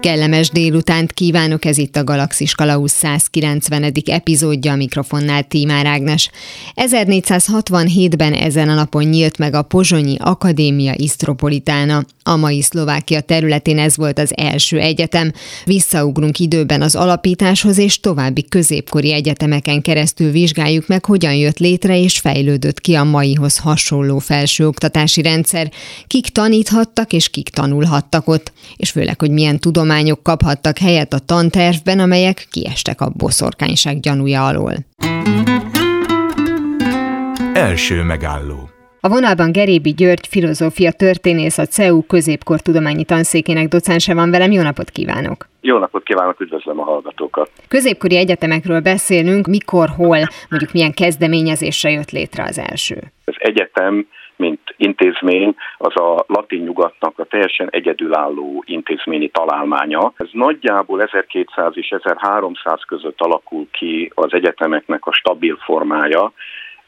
Kellemes délutánt kívánok, ez itt a Galaxis Kalausz 190. epizódja, a mikrofonnál Tímár Ágnes. 1467-ben ezen a napon nyílt meg a Pozsonyi Akadémia Istropolitána. A mai Szlovákia területén ez volt az első egyetem. Visszaugrunk időben az alapításhoz, és további középkori egyetemeken keresztül vizsgáljuk meg, hogyan jött létre és fejlődött ki a maihoz hasonló felsőoktatási rendszer, kik taníthattak és kik tanulhattak ott, és főleg, hogy milyen tudom tudományok kaphattak helyet a tantervben, amelyek kiestek a boszorkányság gyanúja alól. Első megálló a vonalban Gerébi György, filozófia történész, a CEU középkortudományi tanszékének docánsa van velem. Jó napot kívánok! Jó napot kívánok, üdvözlöm a hallgatókat! Középkori egyetemekről beszélünk, mikor, hol, mondjuk milyen kezdeményezésre jött létre az első? Az egyetem mint intézmény, az a latin nyugatnak a teljesen egyedülálló intézményi találmánya. Ez nagyjából 1200 és 1300 között alakul ki az egyetemeknek a stabil formája,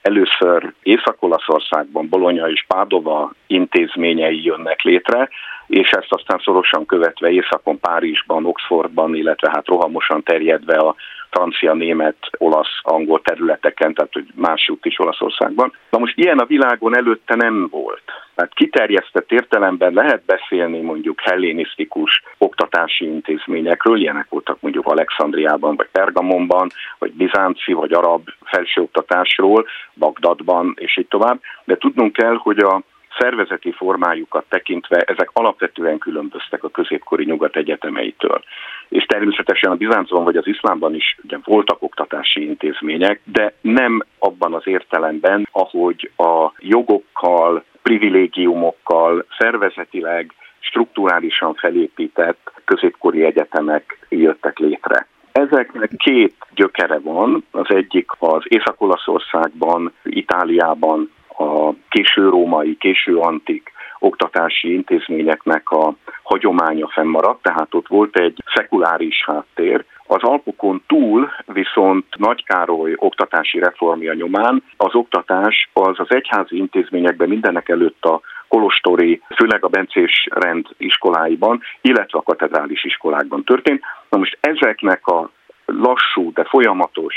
Először Észak-Olaszországban Bologna és Pádova intézményei jönnek létre, és ezt aztán szorosan követve Északon, Párizsban, Oxfordban, illetve hát rohamosan terjedve a francia, német, olasz, angol területeken, tehát hogy másút is Olaszországban. Na most ilyen a világon előtte nem volt. Tehát kiterjesztett értelemben lehet beszélni mondjuk hellénisztikus oktatási intézményekről, ilyenek voltak mondjuk Alexandriában, vagy Pergamonban, vagy bizánci, vagy arab felsőoktatásról, Bagdadban, és így tovább. De tudnunk kell, hogy a szervezeti formájukat tekintve ezek alapvetően különböztek a középkori nyugat egyetemeitől. És természetesen a Bizáncban vagy az iszlámban is ugye voltak oktatási intézmények, de nem abban az értelemben, ahogy a jogokkal, privilégiumokkal szervezetileg strukturálisan felépített középkori egyetemek jöttek létre. Ezeknek két gyökere van, az egyik az Észak-Olaszországban, Itáliában a késő római, késő antik oktatási intézményeknek a hagyománya fennmaradt, tehát ott volt egy szekuláris háttér. Az Alpokon túl viszont Nagy Károly oktatási reformja nyomán az oktatás az az egyházi intézményekben mindenek előtt a kolostori, főleg a bencés rend iskoláiban, illetve a katedrális iskolákban történt. Na most ezeknek a lassú, de folyamatos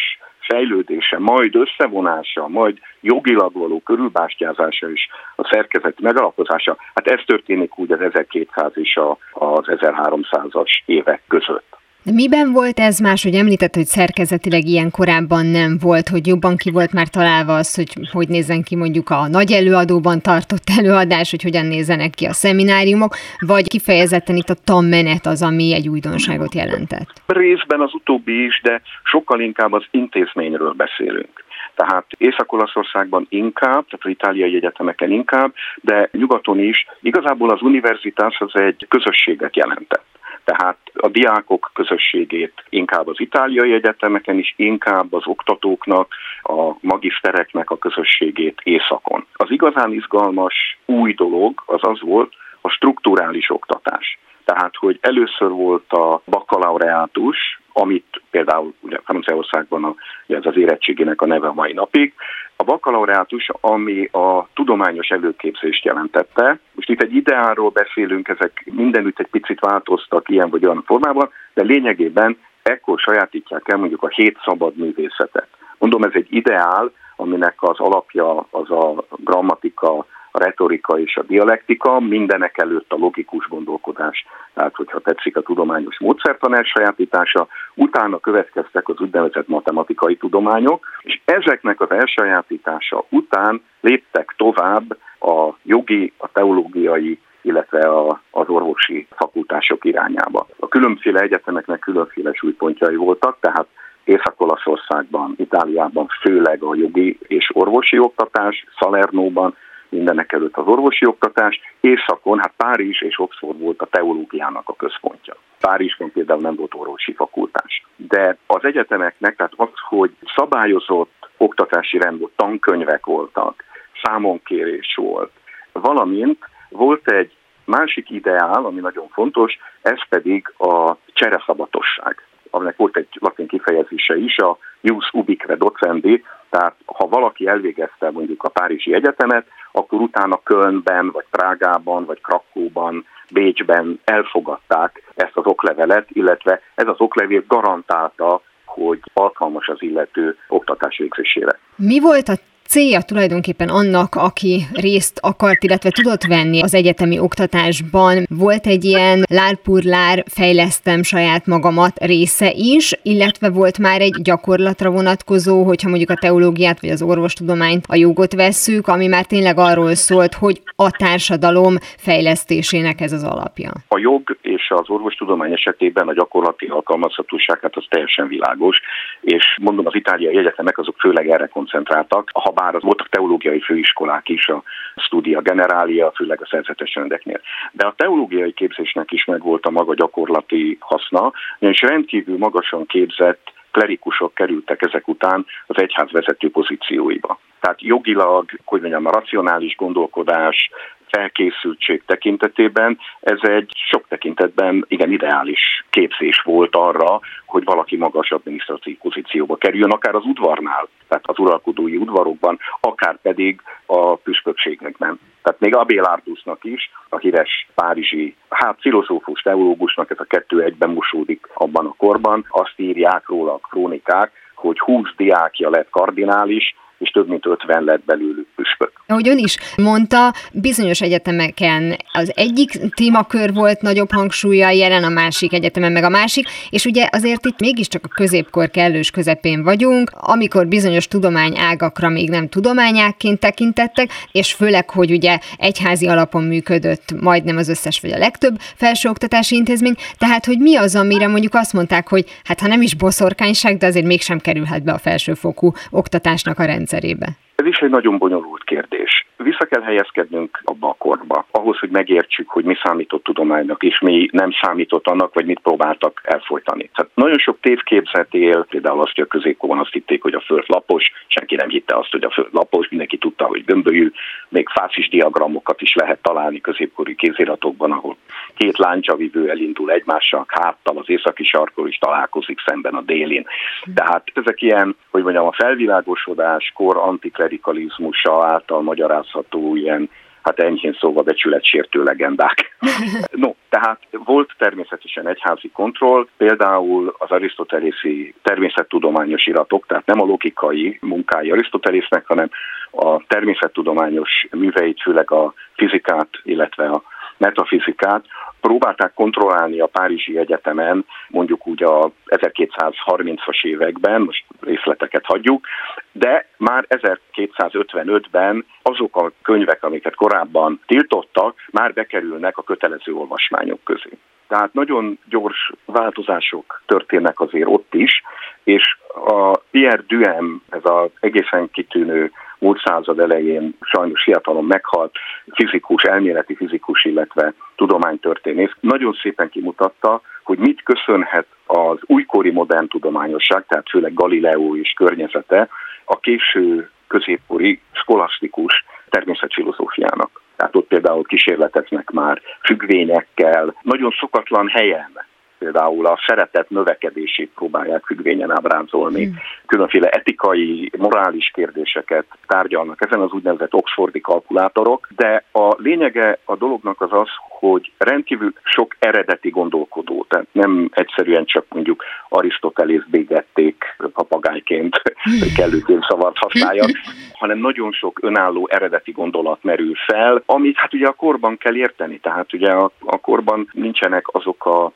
fejlődése, majd összevonása, majd jogilag való körülbástyázása és a szerkezet megalapozása, hát ez történik úgy az 1200 és az 1300-as évek között. De miben volt ez más, hogy említett, hogy szerkezetileg ilyen korábban nem volt, hogy jobban ki volt már találva az, hogy hogy nézzen ki mondjuk a nagy előadóban tartott előadás, hogy hogyan nézzenek ki a szemináriumok, vagy kifejezetten itt a tanmenet az, ami egy újdonságot jelentett? Részben az utóbbi is, de sokkal inkább az intézményről beszélünk. Tehát Észak-Olaszországban inkább, tehát az itáliai egyetemeken inkább, de nyugaton is igazából az univerzitás az egy közösséget jelentett tehát a diákok közösségét inkább az itáliai egyetemeken is, inkább az oktatóknak, a magisztereknek a közösségét északon. Az igazán izgalmas új dolog az az volt a strukturális oktatás. Tehát, hogy először volt a bakalaureátus, amit például ugye Franciaországban a, ez az érettségének a neve a mai napig, a bakalaureátus, ami a tudományos előképzést jelentette. Most itt egy ideáról beszélünk, ezek mindenütt egy picit változtak ilyen vagy olyan formában, de lényegében ekkor sajátítják el mondjuk a hét szabad művészetet. Mondom, ez egy ideál, aminek az alapja az a grammatika, a retorika és a dialektika, mindenek előtt a logikus gondolkodás, tehát hogyha tetszik a tudományos módszertan elsajátítása, utána következtek az úgynevezett matematikai tudományok, és ezeknek az elsajátítása után léptek tovább a jogi, a teológiai, illetve a, az orvosi fakultások irányába. A különféle egyetemeknek különféle súlypontjai voltak, tehát Észak-Olaszországban, Itáliában főleg a jogi és orvosi oktatás, Salernóban mindenek előtt az orvosi oktatás, északon, hát Párizs és Oxford volt a teológiának a központja. Párizsban például nem volt orvosi fakultás. De az egyetemeknek, tehát az, hogy szabályozott oktatási rend volt, tankönyvek voltak, számonkérés volt, valamint volt egy másik ideál, ami nagyon fontos, ez pedig a csereszabatosság aminek volt egy latin kifejezése is, a jus ubique docendi, tehát ha valaki elvégezte mondjuk a Párizsi Egyetemet, akkor utána Kölnben, vagy Prágában, vagy Krakóban, Bécsben elfogadták ezt az oklevelet, illetve ez az oklevél garantálta, hogy alkalmas az illető oktatás végzésére. Mi volt a célja tulajdonképpen annak, aki részt akart, illetve tudott venni az egyetemi oktatásban. Volt egy ilyen lárpurlár, fejlesztem saját magamat része is, illetve volt már egy gyakorlatra vonatkozó, hogyha mondjuk a teológiát vagy az orvostudományt, a jogot vesszük, ami már tényleg arról szólt, hogy a társadalom fejlesztésének ez az alapja. A jog és az orvostudomány esetében a gyakorlati alkalmazhatóság, hát az teljesen világos, és mondom, az itáliai egyetemek azok főleg erre koncentráltak. Ha bár az voltak teológiai főiskolák is, a Studia Generalia, főleg a szerzetes rendeknél. De a teológiai képzésnek is megvolt a maga gyakorlati haszna, és rendkívül magasan képzett klerikusok kerültek ezek után az egyház vezető pozícióiba. Tehát jogilag, hogy mondjam, a racionális gondolkodás, felkészültség tekintetében ez egy sok tekintetben igen ideális képzés volt arra, hogy valaki magas adminisztratív pozícióba kerüljön, akár az udvarnál, tehát az uralkodói udvarokban, akár pedig a püspökségekben. Tehát még Abel Artusnak is, a híres párizsi, hát filozófus, teológusnak ez a kettő egyben mosódik abban a korban, azt írják róla a krónikák, hogy 20 diákja lett kardinális, és több mint 50 lett belőlük püspök. Ahogy ön is mondta, bizonyos egyetemeken az egyik témakör volt nagyobb hangsúlya, jelen a másik egyetemen meg a másik, és ugye azért itt mégiscsak a középkor kellős közepén vagyunk, amikor bizonyos tudományágakra még nem tudományákként tekintettek, és főleg, hogy ugye egyházi alapon működött majdnem az összes vagy a legtöbb felsőoktatási intézmény, tehát hogy mi az, amire mondjuk azt mondták, hogy hát ha nem is boszorkányság, de azért mégsem kerülhet be a felsőfokú oktatásnak a rendszer rendszerébe? Ez is egy nagyon bonyolult kérdés. Vissza kell helyezkednünk abba a korba, ahhoz, hogy megértsük, hogy mi számított tudománynak, és mi nem számított annak, vagy mit próbáltak elfolytani. Tehát nagyon sok tévképzet él, például azt, hogy a középkorban azt hitték, hogy a föld lapos, senki nem hitte azt, hogy a föld lapos, mindenki tudta, hogy gömbölyű, még fászis diagramokat is lehet találni középkori kéziratokban, ahol két láncsavivő elindul egymással háttal, az északi sarkor is találkozik szemben a délin. Tehát ezek ilyen, hogy mondjam, a felvilágosodás kor antiklerikalizmusa által magyarázható ilyen hát enyhén szóval becsületsértő legendák. no, tehát volt természetesen egyházi kontroll, például az arisztotelészi természettudományos iratok, tehát nem a logikai munkái Arisztotelésznek, hanem a természettudományos műveit, főleg a fizikát, illetve a metafizikát, próbálták kontrollálni a Párizsi Egyetemen, mondjuk úgy a 1230-as években, most részleteket hagyjuk, de már 1255-ben azok a könyvek, amiket korábban tiltottak, már bekerülnek a kötelező olvasmányok közé. Tehát nagyon gyors változások történnek azért ott is, és a Pierre Duhem, ez az egészen kitűnő múlt század elején sajnos fiatalon meghalt fizikus, elméleti fizikus, illetve tudománytörténész, nagyon szépen kimutatta, hogy mit köszönhet az újkori modern tudományosság, tehát főleg Galileo és környezete, a késő középkori skolasztikus természetfilozófiának. Tehát ott például kísérleteznek már függvényekkel, nagyon szokatlan helyen például a szeretet növekedését próbálják függvényen ábrázolni. Hmm. Különféle etikai, morális kérdéseket tárgyalnak ezen az úgynevezett Oxfordi kalkulátorok, de a lényege a dolognak az az, hogy rendkívül sok eredeti gondolkodó, tehát nem egyszerűen csak mondjuk Arisztotelész bégették papagájként, hogy kellő szavart használjak, hanem nagyon sok önálló eredeti gondolat merül fel, amit hát ugye a korban kell érteni, tehát ugye a, a korban nincsenek azok a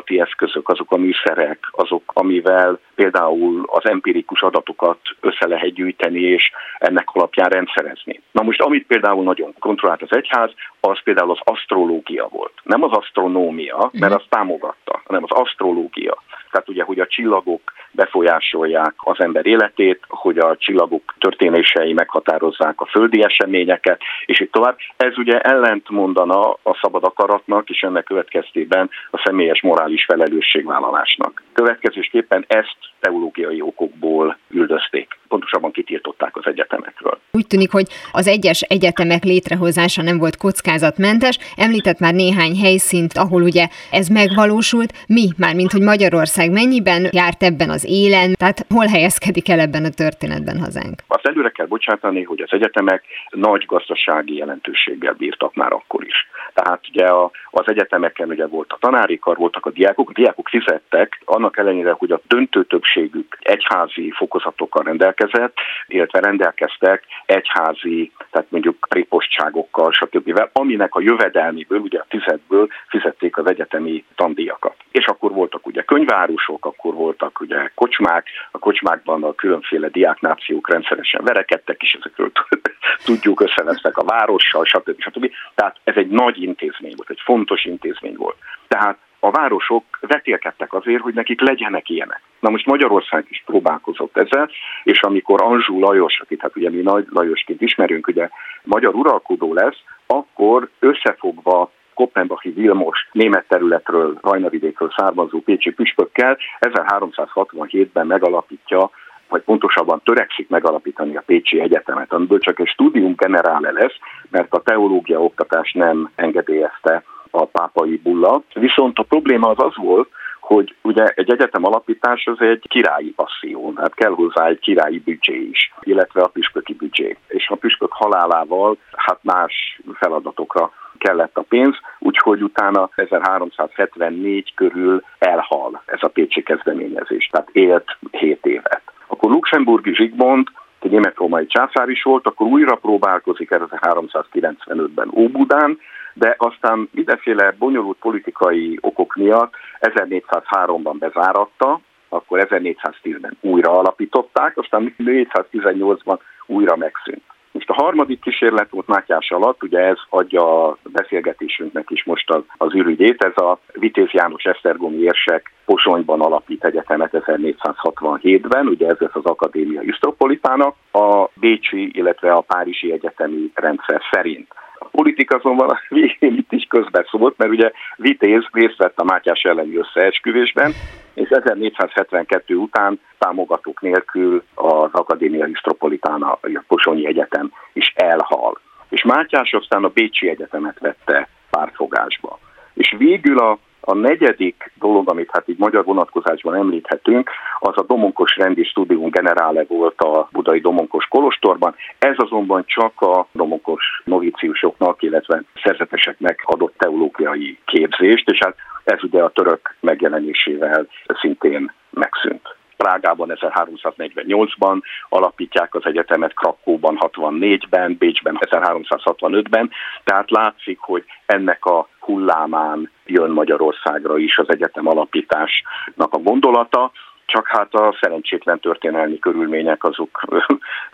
vizsgálati eszközök, azok a műszerek, azok, amivel például az empirikus adatokat össze lehet gyűjteni, és ennek alapján rendszerezni. Na most, amit például nagyon kontrollált az egyház, az például az asztrológia volt. Nem az asztronómia, mert azt támogatta, hanem az asztrológia. Tehát ugye, hogy a csillagok befolyásolják az ember életét, hogy a csillagok történései meghatározzák a földi eseményeket, és így tovább. Ez ugye ellent mondana a szabad akaratnak, és ennek következtében a személyes morális felelősségvállalásnak. Következésképpen ezt teológiai okokból üldözték. Pontosabban kitiltották az egyetemekről. Úgy tűnik, hogy az egyes egyetemek létrehozása nem volt kockázatmentes. Említett már néhány helyszínt, ahol ugye ez megvalósult. Mi, már mint hogy Magyarország mennyiben járt ebben az élen, tehát hol helyezkedik el ebben a történetben hazánk? Azt előre kell bocsátani, hogy az egyetemek nagy gazdasági jelentőséggel bírtak már akkor is. Tehát ugye a, az egyetemeken ugye volt a tanári kar, voltak a diákok, a diákok fizettek, annak ellenére, hogy a döntő többségük egyházi fokozatokkal rendelkezett, illetve rendelkeztek egyházi, tehát mondjuk ripostságokkal, stb., aminek a jövedelmiből, ugye a fizetből fizették az egyetemi tandíjakat. És akkor voltak ugye könyvárusok, akkor voltak ugye kocsmák, a kocsmákban a különféle diáknációk rendszeresen verekedtek, és ezekről tudjuk, összevesztek a várossal, stb. stb. Tehát ez egy nagy intézmény volt, egy fontos intézmény volt. Tehát a városok vetélkedtek azért, hogy nekik legyenek ilyenek. Na most Magyarország is próbálkozott ezzel, és amikor Anzsú Lajos, akit hát ugye mi Nagy Lajosként ismerünk, ugye magyar uralkodó lesz, akkor összefogva Koppenbachi Vilmos német területről, Rajnavidékről származó pécsi püspökkel 1367-ben megalapítja vagy pontosabban törekszik megalapítani a Pécsi Egyetemet, amiből csak egy studium generále lesz, mert a teológia oktatás nem engedélyezte a pápai bulla. Viszont a probléma az az volt, hogy ugye egy egyetem alapítás az egy királyi passzió, tehát kell hozzá egy királyi büdzsé is, illetve a püspöki büdzsé. És a püspök halálával hát más feladatokra kellett a pénz, úgyhogy utána 1374 körül elhal ez a pécsi kezdeményezés, tehát élt 7 évet. Akkor Luxemburgi Zsigmond egy német-római császár is volt, akkor újra próbálkozik 1395-ben Óbudán, de aztán mindenféle bonyolult politikai okok miatt 1403-ban bezáratta, akkor 1410-ben újra alapították, aztán 1418-ban újra megszűnt. Most a harmadik kísérlet volt Mátyás alatt, ugye ez adja a beszélgetésünknek is most az, az ürügyét, ez a Vitéz János Esztergomi érsek Posonyban alapít egyetemet 1467-ben, ugye ez lesz az Akadémia Isztropolitának, a Bécsi, illetve a Párizsi Egyetemi rendszer szerint. A politika azonban a végén itt is közbeszólt, mert ugye Vitéz részt vett a Mátyás elleni összeesküvésben, és 1472 után támogatók nélkül az Akadémia Istropolitán, a Posonyi Egyetem is elhal. És Mátyás aztán a Bécsi Egyetemet vette pártfogásba. És végül a a negyedik dolog, amit hát így magyar vonatkozásban említhetünk, az a Domonkos Rendi Studium Generále volt a budai Domonkos Kolostorban. Ez azonban csak a Domonkos novíciusoknak, illetve szerzeteseknek adott teológiai képzést, és hát ez ugye a török megjelenésével szintén megszűnt. Prágában 1348-ban alapítják az egyetemet, Krakóban 64-ben, Bécsben 1365-ben, tehát látszik, hogy ennek a hullámán jön Magyarországra is az egyetem alapításnak a gondolata, csak hát a szerencsétlen történelmi körülmények azok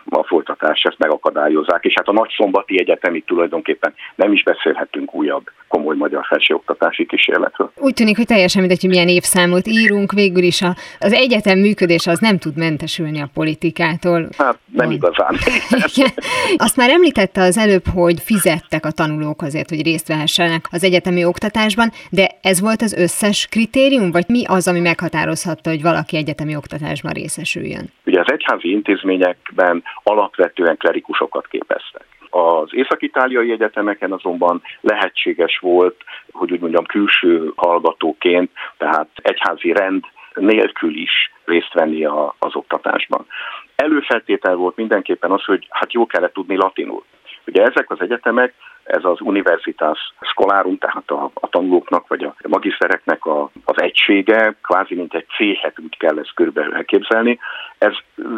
a folytatás ezt megakadályozzák, és hát a nagyszombati egyetemi tulajdonképpen nem is beszélhetünk újabb komoly magyar felsőoktatási kísérletről. Úgy tűnik, hogy teljesen mindegy, hogy milyen évszámot írunk, végül is a, az egyetem működése az nem tud mentesülni a politikától. Hát nem igazán. Azt már említette az előbb, hogy fizettek a tanulók azért, hogy részt vehessenek az egyetemi oktatásban, de ez volt az összes kritérium, vagy mi az, ami meghatározhatta, hogy valaki egyetemi oktatásban részesüljön? Ugye az egyházi intézményekben alapvetően klerikusokat képeztek. Az észak-itáliai egyetemeken azonban lehetséges volt, hogy úgy mondjam, külső hallgatóként, tehát egyházi rend nélkül is részt venni a, az oktatásban. Előfeltétel volt mindenképpen az, hogy hát jó kellett tudni latinul. Ugye ezek az egyetemek, ez az Universitas Scolarum, tehát a, a tanulóknak vagy a magisztereknek a, az egysége, kvázi mint egy céhet úgy kell ezt körülbelül elképzelni. Ez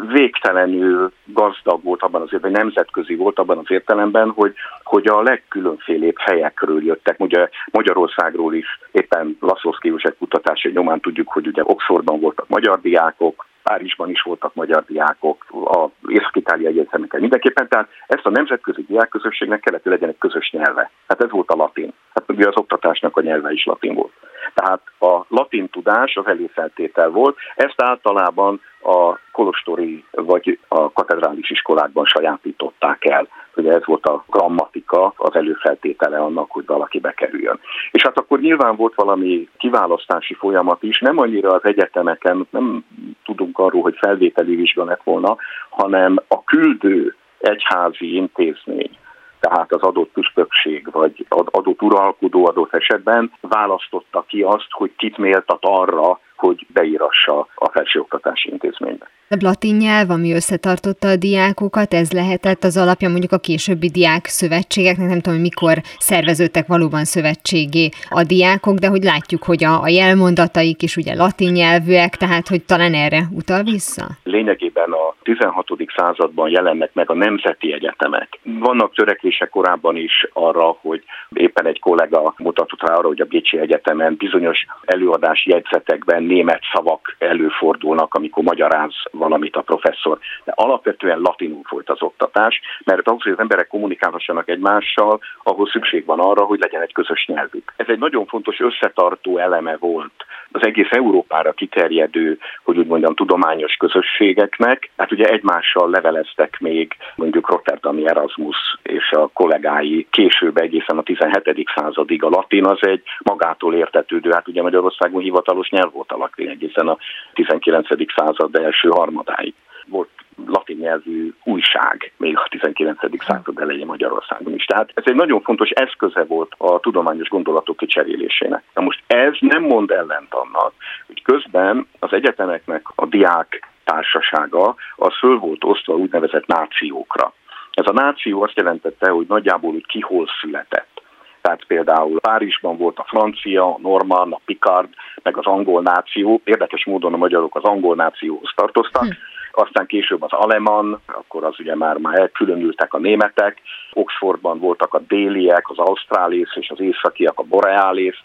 végtelenül gazdag volt abban az értelemben, nemzetközi volt abban az értelemben, hogy, hogy a legkülönfélébb helyekről jöttek. Ugye Magyarországról is éppen Laszloszki egy kutatási nyomán tudjuk, hogy ugye Oxfordban voltak magyar diákok, Párizsban is voltak magyar diákok, a Észak-Itália egyetemeken mindenképpen, tehát ezt a nemzetközi diákközösségnek kellett, hogy legyen egy közös nyelve. Hát ez volt a latin. Hát ugye az oktatásnak a nyelve is latin volt. Tehát a latin tudás az előfeltétel volt, ezt általában a kolostori vagy a katedrális iskolákban sajátították el. Ugye ez volt a grammatika, az előfeltétele annak, hogy valaki bekerüljön. És hát akkor nyilván volt valami kiválasztási folyamat is, nem annyira az egyetemeken, nem tud tudunk arról, hogy felvételi vizsga lett volna, hanem a küldő egyházi intézmény, tehát az adott püspökség vagy adott uralkodó adott esetben választotta ki azt, hogy kit méltat arra, hogy beírassa a felsőoktatási intézménybe. A latin nyelv, ami összetartotta a diákokat, ez lehetett az alapja mondjuk a későbbi diák szövetségeknek, nem tudom, hogy mikor szerveződtek valóban szövetségé a diákok, de hogy látjuk, hogy a, a jelmondataik is ugye latin nyelvűek, tehát hogy talán erre utal vissza? Lényegében a 16. században jelennek meg a nemzeti egyetemek. Vannak törekvések korábban is arra, hogy éppen egy kollega mutatott rá arra, hogy a Bécsi Egyetemen bizonyos előadás jegyzetekben német szavak előfordulnak, amikor magyaráz valamit a professzor. De alapvetően latinul folyt az oktatás, mert ahhoz, hogy az emberek kommunikálhassanak egymással, ahhoz szükség van arra, hogy legyen egy közös nyelvük. Ez egy nagyon fontos összetartó eleme volt az egész Európára kiterjedő, hogy úgy mondjam, tudományos közösségeknek. Hát ugye egymással leveleztek még mondjuk Rotterdami Erasmus és a kollégái később egészen a 17. századig. A latin az egy magától értetődő, hát ugye Magyarországon hivatalos nyelv volt a latin egészen a 19. század első harmadáig. Volt latin nyelvű újság még a 19. század elején Magyarországon is. Tehát ez egy nagyon fontos eszköze volt a tudományos gondolatok kicserélésének. Na most ez nem mond ellent annak, hogy közben az egyetemeknek a diák társasága az föl volt osztva úgynevezett nációkra. Ez a náció azt jelentette, hogy nagyjából úgy ki hol született. Tehát például Párizsban volt a francia, a norman, a picard, meg az angol náció. Érdekes módon a magyarok az angol nációhoz tartoztak. Hm aztán később az aleman, akkor az ugye már, már elkülönültek a németek, Oxfordban voltak a déliek, az ausztrálész és az északiak, a boreálész,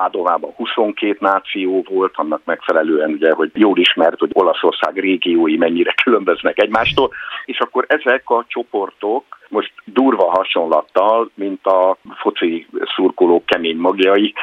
Pádovában 22 náció volt, annak megfelelően ugye, hogy jól ismert, hogy Olaszország régiói mennyire különböznek egymástól, és akkor ezek a csoportok most durva hasonlattal, mint a foci szurkolók kemény magjai,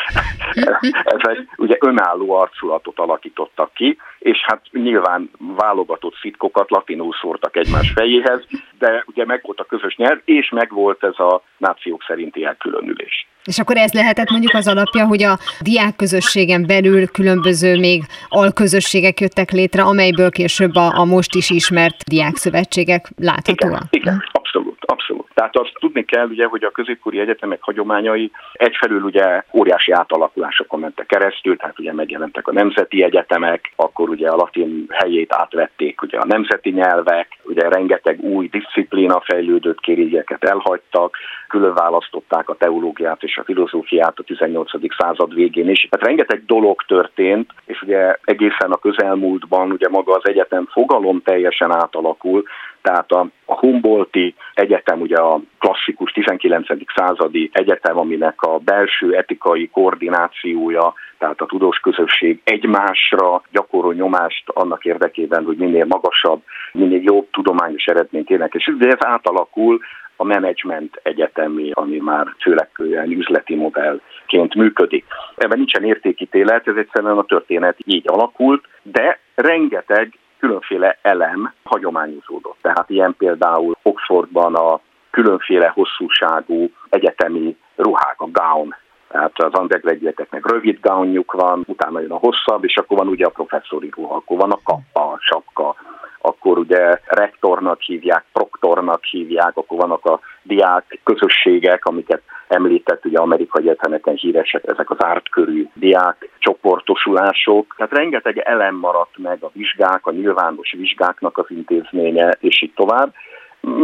ezek ugye önálló arculatot alakítottak ki, és hát nyilván válogatott szitkokat latinul szórtak egymás fejéhez, de ugye megvolt a közös nyelv, és megvolt ez a nációk szerinti elkülönülés. És akkor ez lehetett mondjuk az alapja, hogy a diák közösségen belül különböző még alközösségek jöttek létre, amelyből később a, a most is ismert diákszövetségek láthatóak. Igen, igen, abszolút, abszolút. Tehát azt tudni kell, ugye, hogy a középkori egyetemek hagyományai egyfelől ugye óriási átalakulásokon mentek keresztül, tehát ugye megjelentek a nemzeti egyetemek, akkor ugye a latin helyét átvették ugye a nemzeti nyelvek, ugye rengeteg új disziplína fejlődött kérégeket elhagytak, külön választották a teológiát és a filozófiát a 18. század végén is. Tehát rengeteg dolog történt, és ugye egészen a közelmúltban ugye maga az egyetem fogalom teljesen átalakul, tehát a, a Humboldti Egyetem ugye a klasszikus 19. századi egyetem, aminek a belső etikai koordinációja, tehát a tudós közösség egymásra gyakorol nyomást annak érdekében, hogy minél magasabb, minél jobb tudományos eredményt érnek. És ez átalakul a menedzsment egyetemi, ami már főleg olyan üzleti modellként működik. Ebben nincsen értékítélet, ez egyszerűen a történet így alakult, de rengeteg különféle elem hagyományozódott. Tehát ilyen például Oxfordban a különféle hosszúságú egyetemi ruhák, a gown, tehát az undergraduate rövid gownjuk van, utána jön a hosszabb, és akkor van ugye a professzori ruha, akkor van a kappa, a sapka, akkor ugye rektornak hívják, proktornak hívják, akkor vannak a diák közösségek, amiket említett, ugye amerikai egyetemeken híresek ezek az ártkörű diák csoportosulások. Tehát rengeteg elem maradt meg a vizsgák, a nyilvános vizsgáknak az intézménye, és így tovább.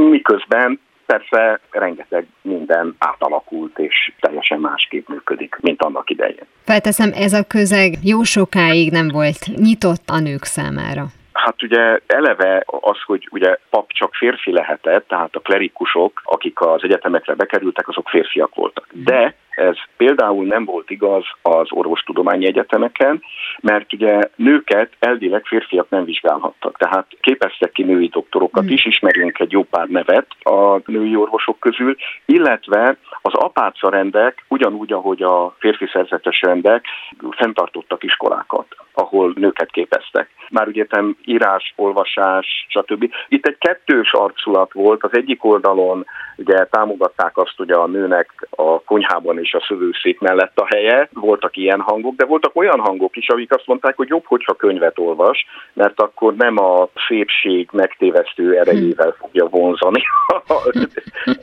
Miközben persze rengeteg minden átalakult, és teljesen másképp működik, mint annak idején. Felteszem, ez a közeg jó sokáig nem volt nyitott a nők számára. Hát ugye eleve az, hogy ugye pap csak férfi lehetett, tehát a klerikusok, akik az egyetemekre bekerültek, azok férfiak voltak. De ez például nem volt igaz az orvostudományi egyetemeken, mert ugye nőket elvileg férfiak nem vizsgálhattak. Tehát képeztek ki női doktorokat hmm. is, ismerünk egy jó pár nevet a női orvosok közül, illetve az apáca rendek, ugyanúgy, ahogy a férfi szerzetes rendek, fenntartottak iskolákat, ahol nőket képeztek. Már ugye írás, olvasás, stb. Itt egy kettős arculat volt, az egyik oldalon ugye támogatták azt, hogy a nőnek a konyhában is a szövőszék mellett a helye. Voltak ilyen hangok, de voltak olyan hangok is, akik azt mondták, hogy jobb, hogyha könyvet olvas, mert akkor nem a szépség megtévesztő erejével fogja vonzani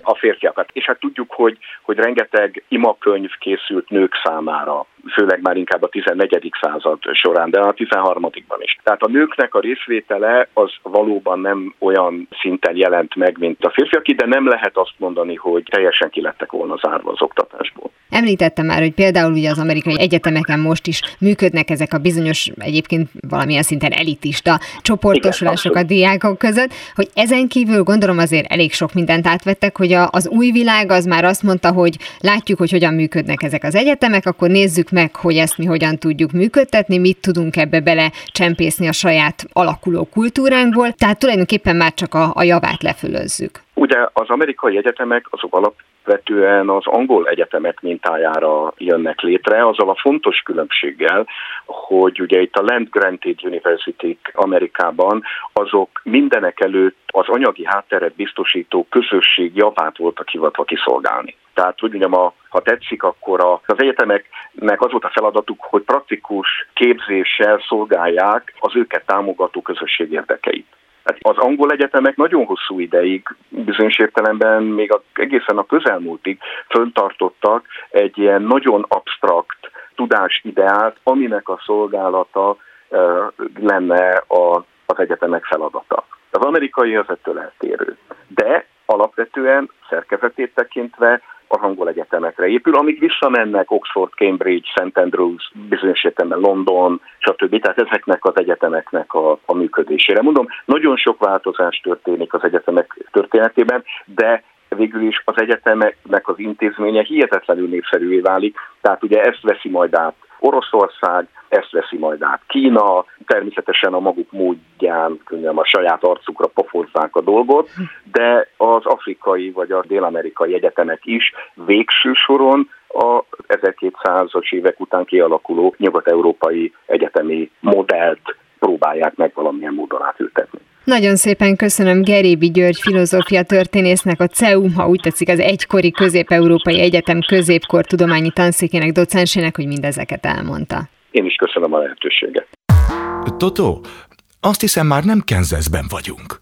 a férfiakat. És hát tudjuk, hogy, hogy rengeteg imakönyv készült nők számára főleg már inkább a 14. század során, de a 13-ban is. Tehát a nőknek a részvétele az valóban nem olyan szinten jelent meg, mint a férfiak, de nem lehet azt mondani, hogy teljesen kilettek volna zárva az oktatásból. Említettem már, hogy például ugye az amerikai egyetemeken most is működnek ezek a bizonyos, egyébként valamilyen szinten elitista csoportosulások Igen, a diákok között, hogy ezen kívül gondolom azért elég sok mindent átvettek, hogy a, az új világ az már azt mondta, hogy látjuk, hogy hogyan működnek ezek az egyetemek, akkor nézzük meg, hogy ezt mi hogyan tudjuk működtetni, mit tudunk ebbe bele csempészni a saját alakuló kultúránkból, tehát tulajdonképpen már csak a, a javát lefölözzük. Ugye az amerikai egyetemek azok alapvetően az angol egyetemek mintájára jönnek létre, azzal a fontos különbséggel, hogy ugye itt a Land Granted University Amerikában azok mindenek előtt az anyagi hátteret biztosító közösség javát voltak hivatva kiszolgálni. Tehát, hogy mondjam, a, ha tetszik, akkor a, az egyetemeknek az volt a feladatuk, hogy praktikus képzéssel szolgálják az őket támogató közösség érdekeit. Tehát az angol egyetemek nagyon hosszú ideig, bizonyos értelemben még a, egészen a közelmúltig föntartottak egy ilyen nagyon absztrakt tudásideát, aminek a szolgálata e, lenne a, az egyetemek feladata. Az amerikai az ettől eltérő. De alapvetően szerkezetét tekintve a angol egyetemekre épül, amik visszamennek Oxford, Cambridge, St. Andrews, bizonyos egyetemben London, stb. Tehát ezeknek az egyetemeknek a, a működésére. Mondom, nagyon sok változás történik az egyetemek történetében, de végül is az egyetemeknek az intézménye hihetetlenül népszerűvé válik, tehát ugye ezt veszi majd át Oroszország, ezt veszi majd át Kína, természetesen a maguk módján, könnyen a saját arcukra pofozzák a dolgot, de az afrikai vagy a dél-amerikai egyetemek is végső soron a 1200-as évek után kialakuló nyugat-európai egyetemi modellt próbálják meg valamilyen módon átültetni. Nagyon szépen köszönöm Gerébi György filozófia történésznek, a CEU, ha úgy tetszik, az egykori Közép-Európai Egyetem középkor tudományi tanszékének docensének, hogy mindezeket elmondta. Én is köszönöm a lehetőséget. Totó, azt hiszem már nem Kenzeszben vagyunk.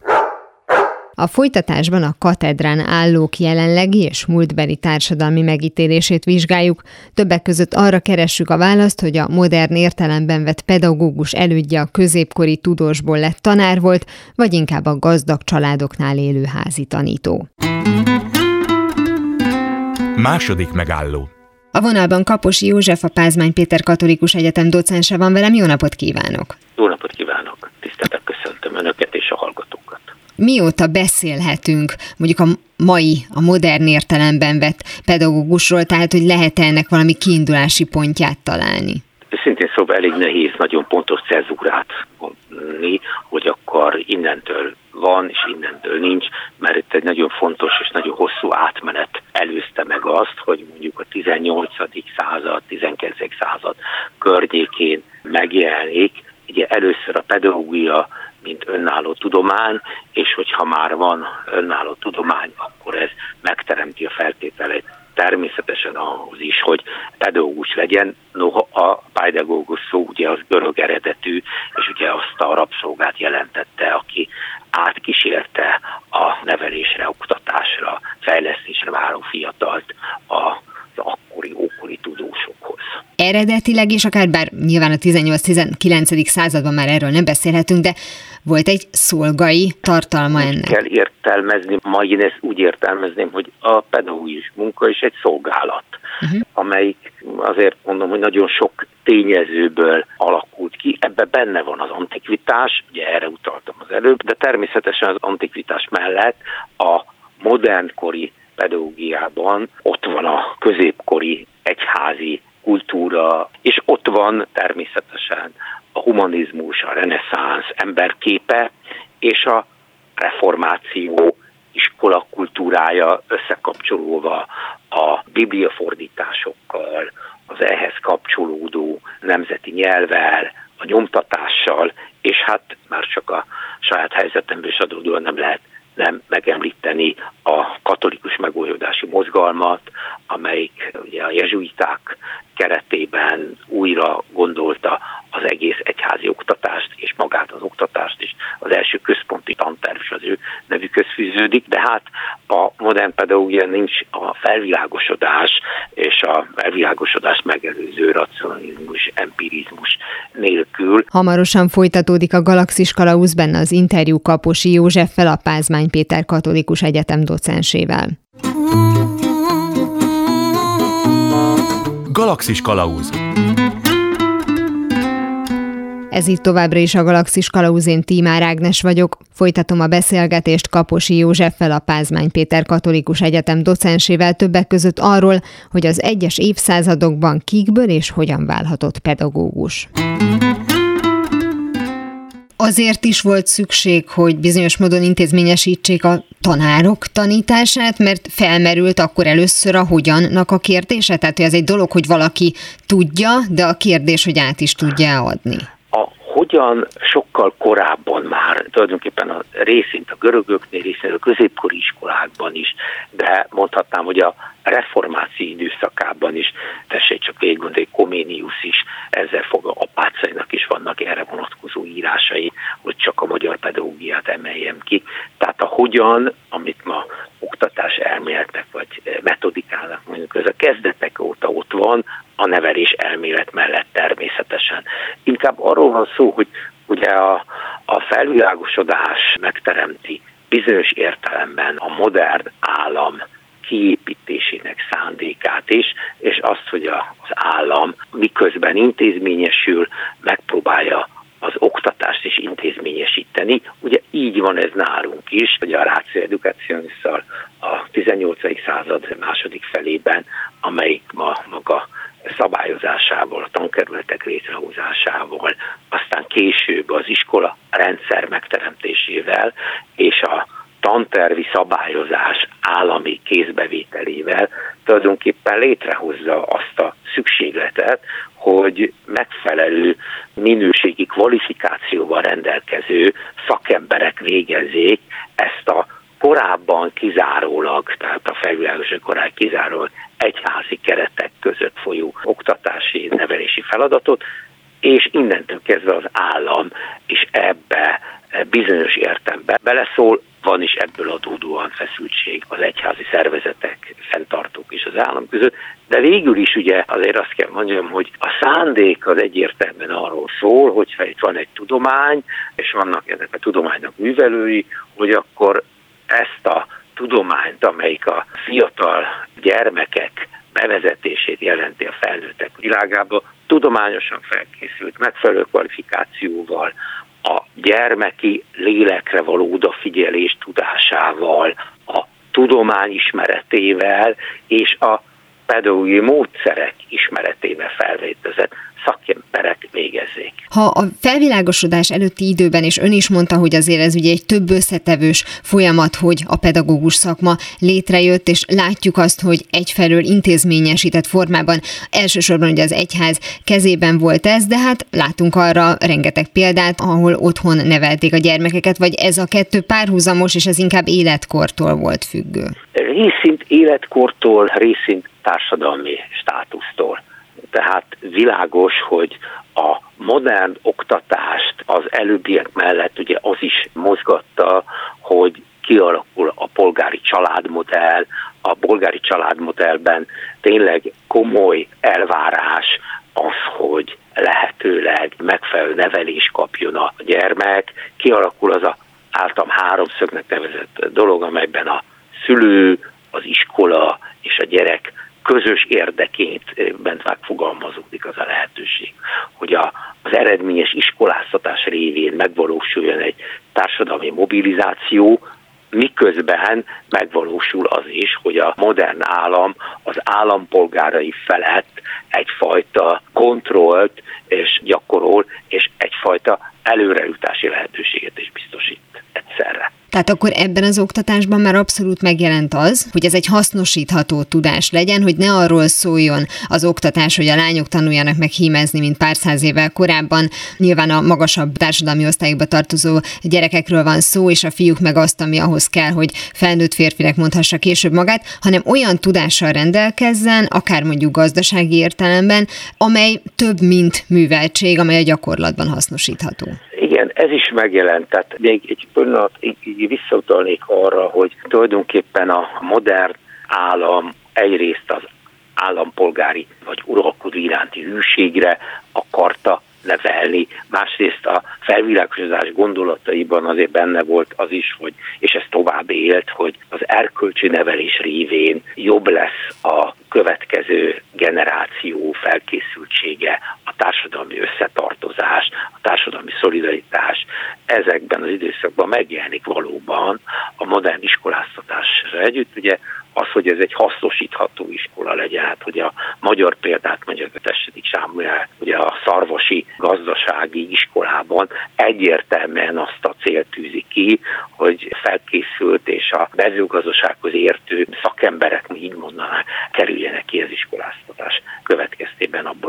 A folytatásban a katedrán állók jelenlegi és múltbeli társadalmi megítélését vizsgáljuk, többek között arra keressük a választ, hogy a modern értelemben vett pedagógus elődje a középkori tudósból lett tanár volt, vagy inkább a gazdag családoknál élő házi tanító. Második megálló a vonalban Kaposi József, a Pázmány Péter Katolikus Egyetem docense van velem. Jó napot kívánok! Jó napot kívánok! Tiszteltek köszöntöm Önöket és a hallgatókat! Mióta beszélhetünk mondjuk a mai, a modern értelemben vett pedagógusról, tehát hogy lehet ennek valami kiindulási pontját találni? Szintén szóval elég nehéz nagyon pontos cezúrát mondani, hogy akkor innentől van, és innentől nincs, mert itt egy nagyon fontos és nagyon hosszú átmenet előzte meg azt, hogy mondjuk a 18. század, 19. század környékén megjelenik. Ugye először a pedagógia mint önálló tudomány, és hogyha már van önálló tudomány, akkor ez megteremti a feltételeit természetesen ahhoz is, hogy pedagógus legyen. Noha a pedagógus szó ugye az görög eredetű, és ugye azt a rabszolgát jelentette, aki átkísérte a nevelésre, oktatásra, fejlesztésre váró fiatalt a az akkori, ókori tudósokhoz. Eredetileg is, akár bár nyilván a 18-19. században már erről nem beszélhetünk, de volt egy szolgai tartalma ennek. Kell értelmezni, ma én ezt úgy értelmezném, hogy a pedagógus munka is egy szolgálat, uh-huh. amelyik azért mondom, hogy nagyon sok tényezőből alakult ki. Ebbe benne van az antikvitás, ugye erre utaltam az előbb, de természetesen az antikvitás mellett a modernkori pedagógiában ott van a középkori egyházi kultúra, és ott van természetesen a humanizmus, a reneszánsz emberképe, és a reformáció iskola kultúrája összekapcsolódva a bibliafordításokkal, az ehhez kapcsolódó nemzeti nyelvvel, a nyomtatással, és hát már csak a saját helyzetemből is adódóan nem lehet nem megemlíteni a katolikus megújulási mozgalmat, amelyik ugye a jezsuiták keretében újra gondolta az egész egyházi oktatást és magát az oktatást is. Az első központi tanterv is az ő nevükhöz fűződik, de hát a modern pedagógia nincs a felvilágosodás és a felvilágosodás megelőző racionalizmus, empirizmus nélkül. Hamarosan folytatódik a Galaxis Kalausz benne az interjú Kaposi Józseffel, a Pázmány Péter Katolikus Egyetem docensével. Galaxis Kalauz ez itt továbbra is a Galaxis Kalauzén Tímár Ágnes vagyok. Folytatom a beszélgetést Kaposi Józseffel, a Pázmány Péter Katolikus Egyetem docensével többek között arról, hogy az egyes évszázadokban kikből és hogyan válhatott pedagógus azért is volt szükség, hogy bizonyos módon intézményesítsék a tanárok tanítását, mert felmerült akkor először a hogyannak a kérdése? Tehát, hogy ez egy dolog, hogy valaki tudja, de a kérdés, hogy át is tudja adni hogyan sokkal korábban már, tulajdonképpen a részint a görögöknél, részint a középkori iskolákban is, de mondhatnám, hogy a reformáció időszakában is, tessék csak végig gondolni, Koménius is ezzel fog, apácainak is vannak erre vonatkozó írásai, hogy csak a magyar pedagógiát emeljem ki. Tehát a hogyan, amit ma oktatás elméletnek vagy metodikának mondjuk, ez a kezdetek óta ott van, a nevelés elmélet mellett természetesen. Inkább arról van szó, hogy ugye a, a felvilágosodás megteremti bizonyos értelemben a modern állam kiépítésének szándékát is, és azt, hogy az állam miközben intézményesül, megpróbálja az oktatást is intézményesíteni. Ugye így van ez nálunk is, hogy a Ráció Educationissal a 18. század második felében, amelyik ma maga szabályozásával, a tankerületek létrehozásával, aztán később az iskola rendszer megteremtésével és a tantervi szabályozás állami kézbevételével tulajdonképpen létrehozza azt a szükségletet, hogy megfelelő minőségi kvalifikációval rendelkező szakemberek végezzék ezt a korábban kizárólag, tehát a felvilágosok korábban kizárólag egyházi keretek között folyó oktatási, nevelési feladatot, és innentől kezdve az állam is ebbe bizonyos értembe beleszól, van is ebből adódóan feszültség az egyházi szervezetek, fenntartók és az állam között, de végül is ugye azért azt kell mondjam, hogy a szándék az egyértelműen arról szól, hogyha itt van egy tudomány, és vannak ennek a tudománynak művelői, hogy akkor ezt a tudományt, amelyik a fiatal gyermekek bevezetését jelenti a felnőttek világába, tudományosan felkészült, megfelelő kvalifikációval, a gyermeki lélekre való odafigyelés tudásával, a tudomány ismeretével és a pedagógiai módszerek ismeretével felvételezett szakemberek végezzék. Ha a felvilágosodás előtti időben, és ön is mondta, hogy azért ez ugye egy több összetevős folyamat, hogy a pedagógus szakma létrejött, és látjuk azt, hogy egyfelől intézményesített formában elsősorban ugye az egyház kezében volt ez, de hát látunk arra rengeteg példát, ahol otthon nevelték a gyermekeket, vagy ez a kettő párhuzamos, és ez inkább életkortól volt függő. Részint életkortól, részint társadalmi státusztól. Tehát világos, hogy a modern oktatást az előbbiek mellett ugye az is mozgatta, hogy kialakul a polgári családmodell, a polgári családmodellben tényleg komoly elvárás az, hogy lehetőleg megfelelő nevelés kapjon a gyermek, kialakul az a általam háromszögnek nevezett dolog, amelyben a szülő, az iskola és a gyerek közös érdekét bent megfogalmazódik az a lehetőség, hogy a, az eredményes iskoláztatás révén megvalósuljon egy társadalmi mobilizáció, miközben megvalósul az is, hogy a modern állam az állampolgárai felett egyfajta kontrollt és gyakorol, és egyfajta előrejutási lehetőséget is biztosít egyszerre. Tehát akkor ebben az oktatásban már abszolút megjelent az, hogy ez egy hasznosítható tudás legyen, hogy ne arról szóljon az oktatás, hogy a lányok tanuljanak meg hímezni, mint pár száz évvel korábban. Nyilván a magasabb társadalmi osztályokba tartozó gyerekekről van szó, és a fiúk meg azt, ami ahhoz kell, hogy felnőtt férfinek mondhassa később magát, hanem olyan tudással rendelkezzen, akár mondjuk gazdasági értelemben, amely több, mint műveltség, amely a gyakorlatban hasznosítható Igen, ez is megjelent. Tehát még egy pillanat visszautalnék arra, hogy tulajdonképpen a modern állam egyrészt az állampolgári vagy uralkodó iránti hűségre akarta nevelni, másrészt a felvilágosodás gondolataiban azért benne volt az is, hogy, és ez tovább élt, hogy az erkölcsi nevelés révén jobb lesz a következő generáció felkészültsége, a társadalmi összetartozás, a társadalmi szolidaritás ezekben az időszakban megjelenik valóban a modern iskoláztatásra együtt. Ugye az, hogy ez egy hasznosítható iskola legyen, hát hogy a magyar példát mondjuk a Tessedik Sámuel, ugye a szarvasi gazdasági iskolában egyértelműen azt a célt tűzi ki, hogy felkészült és a mezőgazdasághoz értő szakemberek, mi így mondanák, kerüljenek ki az iskoláztatás következtében intézménytípusból.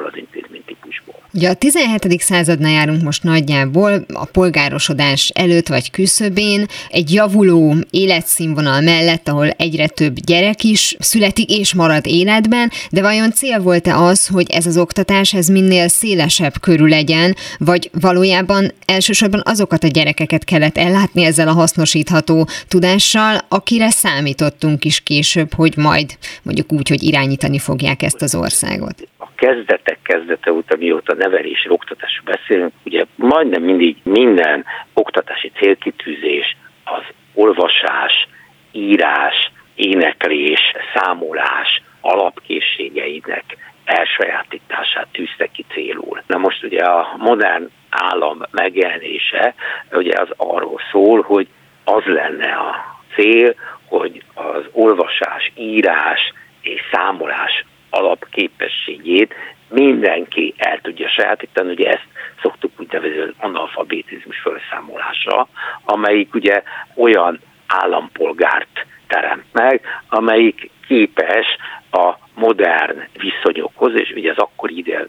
Ugye a 17. századnál járunk most nagyjából, a polgárosodás előtt vagy küszöbén, egy javuló életszínvonal mellett, ahol egyre több gyerek is születik és marad életben, de vajon cél volt-e az, hogy ez az oktatás ez minél szélesebb körül legyen, vagy valójában elsősorban azokat a gyerekeket kellett ellátni ezzel a hasznosítható tudással, akire számítottunk is később, hogy majd mondjuk úgy, hogy irányítani fogják ezt az országot? Kezdetek kezdete óta, mióta nevelés, oktatásról beszélünk, ugye majdnem mindig minden oktatási célkitűzés az olvasás, írás, éneklés, számolás alapkészségeinek elsajátítását tűzte ki célul. Na most ugye a modern állam megjelenése ugye az arról szól, hogy az lenne a cél, hogy az olvasás, írás és számolás alapképességét mindenki el tudja sajátítani, ugye ezt szoktuk úgynevezett analfabetizmus felszámolásra, amelyik ugye olyan állampolgárt teremt meg, amelyik képes a modern viszonyokhoz, és ugye az akkori ide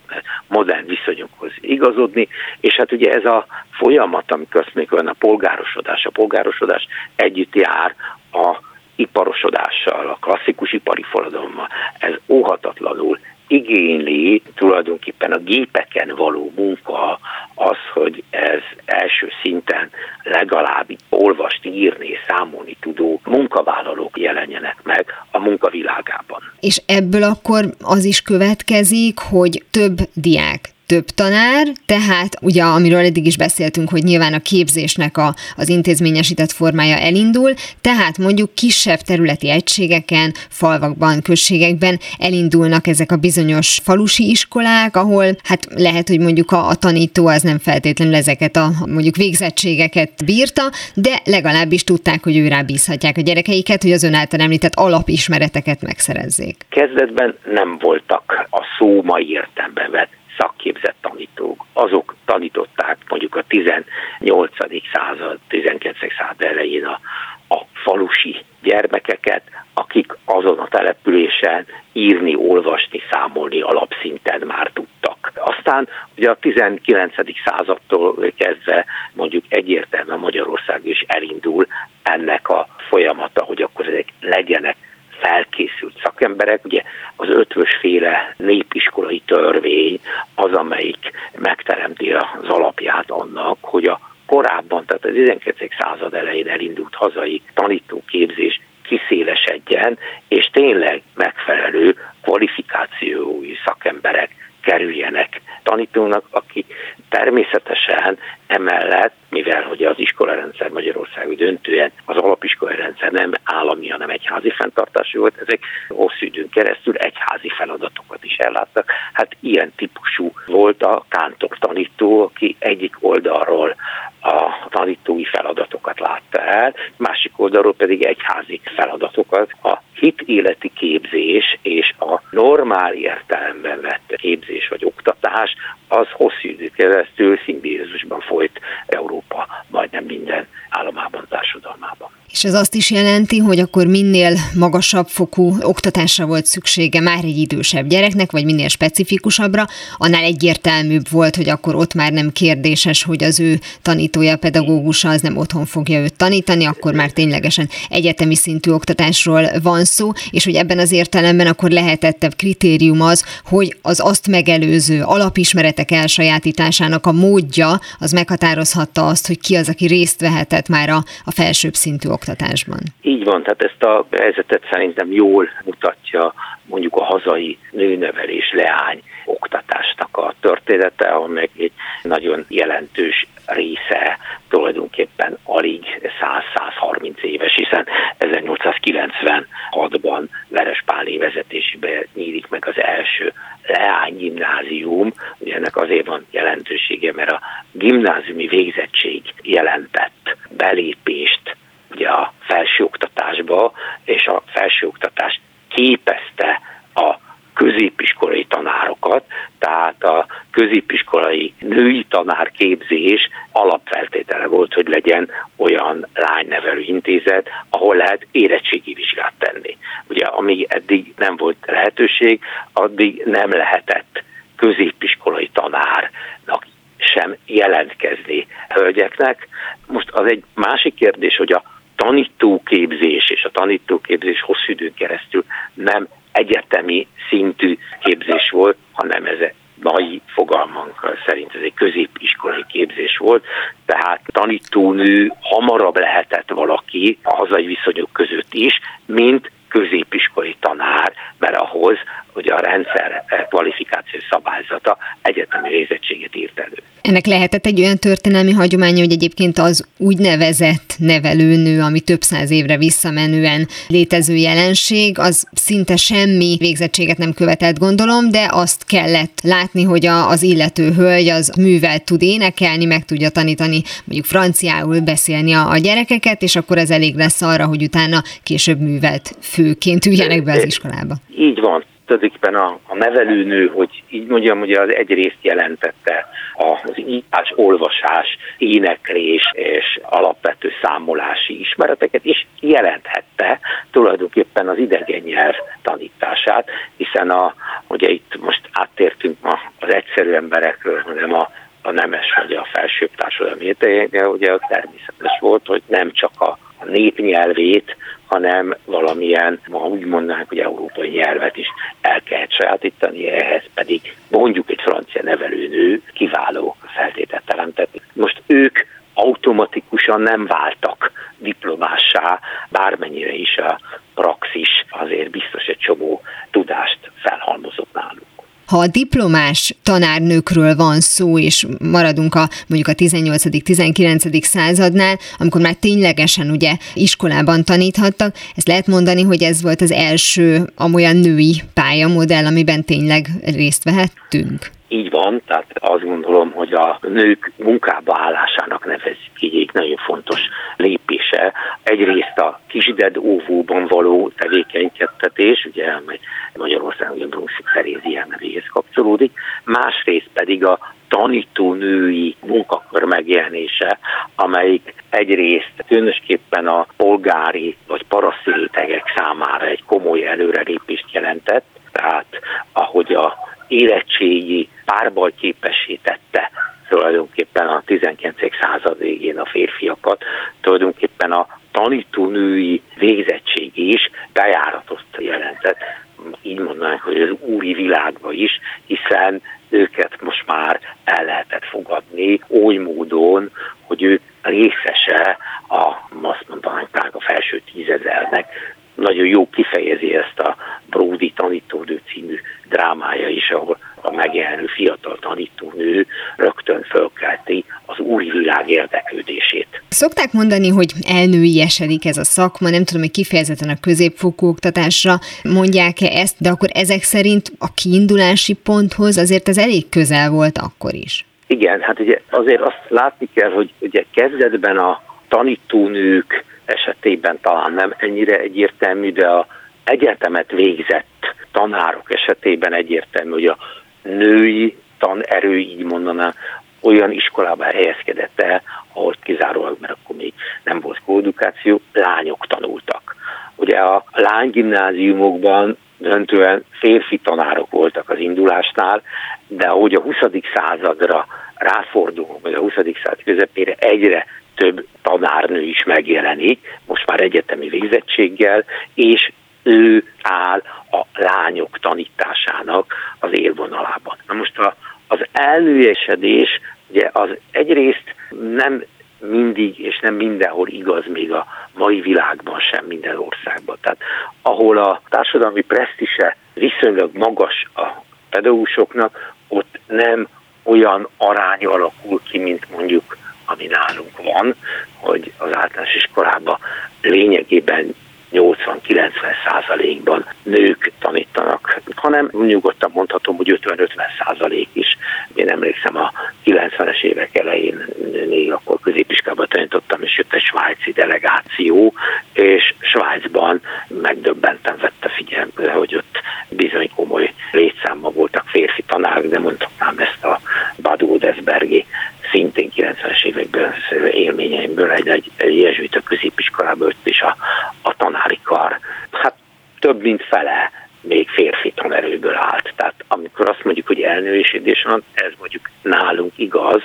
modern viszonyokhoz igazodni, és hát ugye ez a folyamat, amikor azt mondjuk olyan a polgárosodás, a polgárosodás együtt jár a iparosodással, a klasszikus ipari forradalommal, ez óhatatlanul igényli tulajdonképpen a gépeken való munka az, hogy ez első szinten legalább olvasni, írni, számolni tudó munkavállalók jelenjenek meg a munkavilágában. És ebből akkor az is következik, hogy több diák több tanár, tehát ugye amiről eddig is beszéltünk, hogy nyilván a képzésnek a, az intézményesített formája elindul, tehát mondjuk kisebb területi egységeken, falvakban, községekben elindulnak ezek a bizonyos falusi iskolák, ahol hát lehet, hogy mondjuk a, a tanító az nem feltétlenül ezeket a mondjuk végzettségeket bírta, de legalábbis tudták, hogy ő bízhatják a gyerekeiket, hogy az ön által említett alapismereteket megszerezzék. Kezdetben nem voltak a szó mai értelemben szakképzett tanítók. Azok tanították mondjuk a 18. század, 19. század elején a, a falusi gyermekeket, akik azon a településen írni, olvasni, számolni alapszinten már tudtak. Aztán ugye a 19. századtól kezdve mondjuk egyértelműen Magyarország is elindul ennek a folyamata, hogy akkor ezek legyenek felkészült szakemberek, ugye az ötvös féle népiskolai törvény az, amelyik megteremti az alapját annak, hogy a korábban, tehát az 19. század elején elindult hazai tanítóképzés kiszélesedjen, és tényleg megfelelő kvalifikációi szakemberek kerüljenek tanítónak, aki természetesen emellett, mivel hogy az iskolarendszer Magyarországon döntően az alapiskola rendszer nem állami, hanem egyházi fenntartású volt, ezek hosszú időn keresztül egyházi feladatokat is elláttak. Hát ilyen típusú volt a kántor tanító, aki egyik oldalról a tanítói feladatokat látta el, másik oldalról pedig egyházi feladatokat. A hit életi képzés és a normál értelemben vett képzés vagy oktatás az hosszú idő keresztül szimbiózusban folyt Európa majdnem minden államában, társadalmában. És ez azt is jelenti, hogy akkor minél magasabb fokú oktatásra volt szüksége már egy idősebb gyereknek, vagy minél specifikusabbra, annál egyértelműbb volt, hogy akkor ott már nem kérdéses, hogy az ő tanítója, pedagógusa az nem otthon fogja őt tanítani, akkor már ténylegesen egyetemi szintű oktatásról van szó, és hogy ebben az értelemben akkor lehetettebb kritérium az, hogy az azt megelőző alapismeretek elsajátításának a módja az meghatározhatta azt, hogy ki az, aki részt vehetett már a, a felsőbb szintű oktatásban. Így van, tehát ezt a helyzetet szerintem jól mutatja mondjuk a hazai nőnevelés leány oktatásnak a története, meg egy nagyon jelentős része tulajdonképpen alig 100-130 éves, hiszen 1896-ban Veres Pálé vezetésében nyílik meg az első Leány gimnázium, ugye ennek azért van jelentősége, mert a gimnáziumi végzettség jelentett belépést ugye a felsőoktatásba, és a felsőoktatás képezte a középiskolai tanárokat, tehát a középiskolai női tanárképzés alapfeltétele volt, hogy legyen olyan lánynevelő intézet, ahol lehet érettségi vizsgát tenni. Ugye amíg eddig nem volt lehetőség, addig nem lehetett középiskolai tanárnak sem jelentkezni hölgyeknek. Most az egy másik kérdés, hogy a tanítóképzés és a tanítóképzés hosszú időn keresztül nem egyetemi szintű képzés volt, hanem ez mai fogalmunk szerint ez egy középiskolai képzés volt, tehát tanítónő hamarabb lehetett valaki a hazai viszonyok között is, mint középiskolai tanár, mert ahhoz hogy a rendszer kvalifikációs szabályzata egyetemi végzettséget írt elő. Ennek lehetett egy olyan történelmi hagyománya, hogy egyébként az úgynevezett nevelőnő, ami több száz évre visszamenően létező jelenség, az szinte semmi végzettséget nem követett, gondolom, de azt kellett látni, hogy a, az illető hölgy az művel tud énekelni, meg tudja tanítani mondjuk franciául beszélni a, a gyerekeket, és akkor ez elég lesz arra, hogy utána később művelt főként üljenek be az iskolába. Így van tulajdonképpen a, a nevelőnő, hogy így mondjam, ugye az egyrészt jelentette az írás, olvasás, éneklés és alapvető számolási ismereteket, és jelenthette tulajdonképpen az idegen nyelv tanítását, hiszen a, ugye itt most áttértünk ma az egyszerű emberekről, hanem a a nemes vagy a felsőbb társadalmi értékekre, ugye természetes volt, hogy nem csak a népnyelvét, hanem valamilyen, ma úgy mondanánk, hogy európai nyelvet is el kell sajátítani, ehhez pedig mondjuk egy francia nevelőnő kiváló feltételt teremtett. Most ők automatikusan nem váltak diplomássá, bármennyire is a praxis azért biztos egy csomó tudást felhalmozott náluk. Ha a diplomás tanárnőkről van szó, és maradunk a mondjuk a 18.-19. századnál, amikor már ténylegesen ugye iskolában taníthattak, ezt lehet mondani, hogy ez volt az első amolyan női pályamodell, amiben tényleg részt vehettünk? Így van, tehát azt gondolom, hogy a nők munkába állásának nevezik így egy nagyon fontos lépése. Egyrészt a kisded óvóban való tevékenykedtetés, ugye, amely Magyarországon a Brunswick Terézián nevéhez kapcsolódik, másrészt pedig a tanítónői munkakör megjelenése, amelyik egyrészt különösképpen a polgári vagy paraszti számára egy komoly előrelépést jelentett, tehát ahogy a érettségi párbaj képesítette tulajdonképpen a 19. század végén a férfiakat, tulajdonképpen a tanítónői végzettség is bejáratot jelentett, így mondanánk, hogy az úri világba is, hiszen őket most már el lehetett fogadni oly módon, hogy ők részese a, azt mondanánk, a felső tízezernek, nagyon jó kifejezi ezt a Brody tanítónő című drámája is, ahol a megjelenő fiatal tanítónő rögtön fölkelti az új világ érdeklődését. Szokták mondani, hogy elnőiesedik ez a szakma, nem tudom, hogy kifejezetten a középfokú oktatásra mondják-e ezt, de akkor ezek szerint a kiindulási ponthoz azért ez elég közel volt akkor is. Igen, hát ugye azért azt látni kell, hogy ugye kezdetben a tanítónők esetében talán nem ennyire egyértelmű, de a egyetemet végzett tanárok esetében egyértelmű, hogy a női tanerő, így mondanám, olyan iskolába helyezkedett el, ahol kizárólag, mert akkor még nem volt koedukáció, lányok tanultak. Ugye a lánygimnáziumokban döntően férfi tanárok voltak az indulásnál, de ahogy a 20. századra ráfordulunk, vagy a 20. század közepére egyre több tanárnő is megjelenik, most már egyetemi végzettséggel, és ő áll a lányok tanításának az élvonalában. Na most a, az elnőjesedés ugye az egyrészt nem mindig és nem mindenhol igaz még a mai világban sem minden országban. Tehát ahol a társadalmi presztise viszonylag magas a pedagógusoknak, ott nem olyan arány alakul ki, mint mondjuk ami nálunk van, hogy az általános iskolában lényegében 80-90 százalékban nők tanítanak, hanem nyugodtan mondhatom, hogy 50-50 százalék is. Én emlékszem a 90-es évek elején még akkor középiskában tanítottam, és jött egy svájci delegáció, és Svájcban megdöbbenten vette figyelembe, hogy ott bizony komoly létszámban voltak férfi tanárok, de mondhatnám ezt a Badu Desbergi szintén 90-es években élményeimből egy, egy, egy jezsuita középiskolában ott is a, a tanári kar, hát több mint fele még férfi tanerőből állt. Tehát amikor azt mondjuk, hogy elnőésítés van, ez mondjuk nálunk igaz,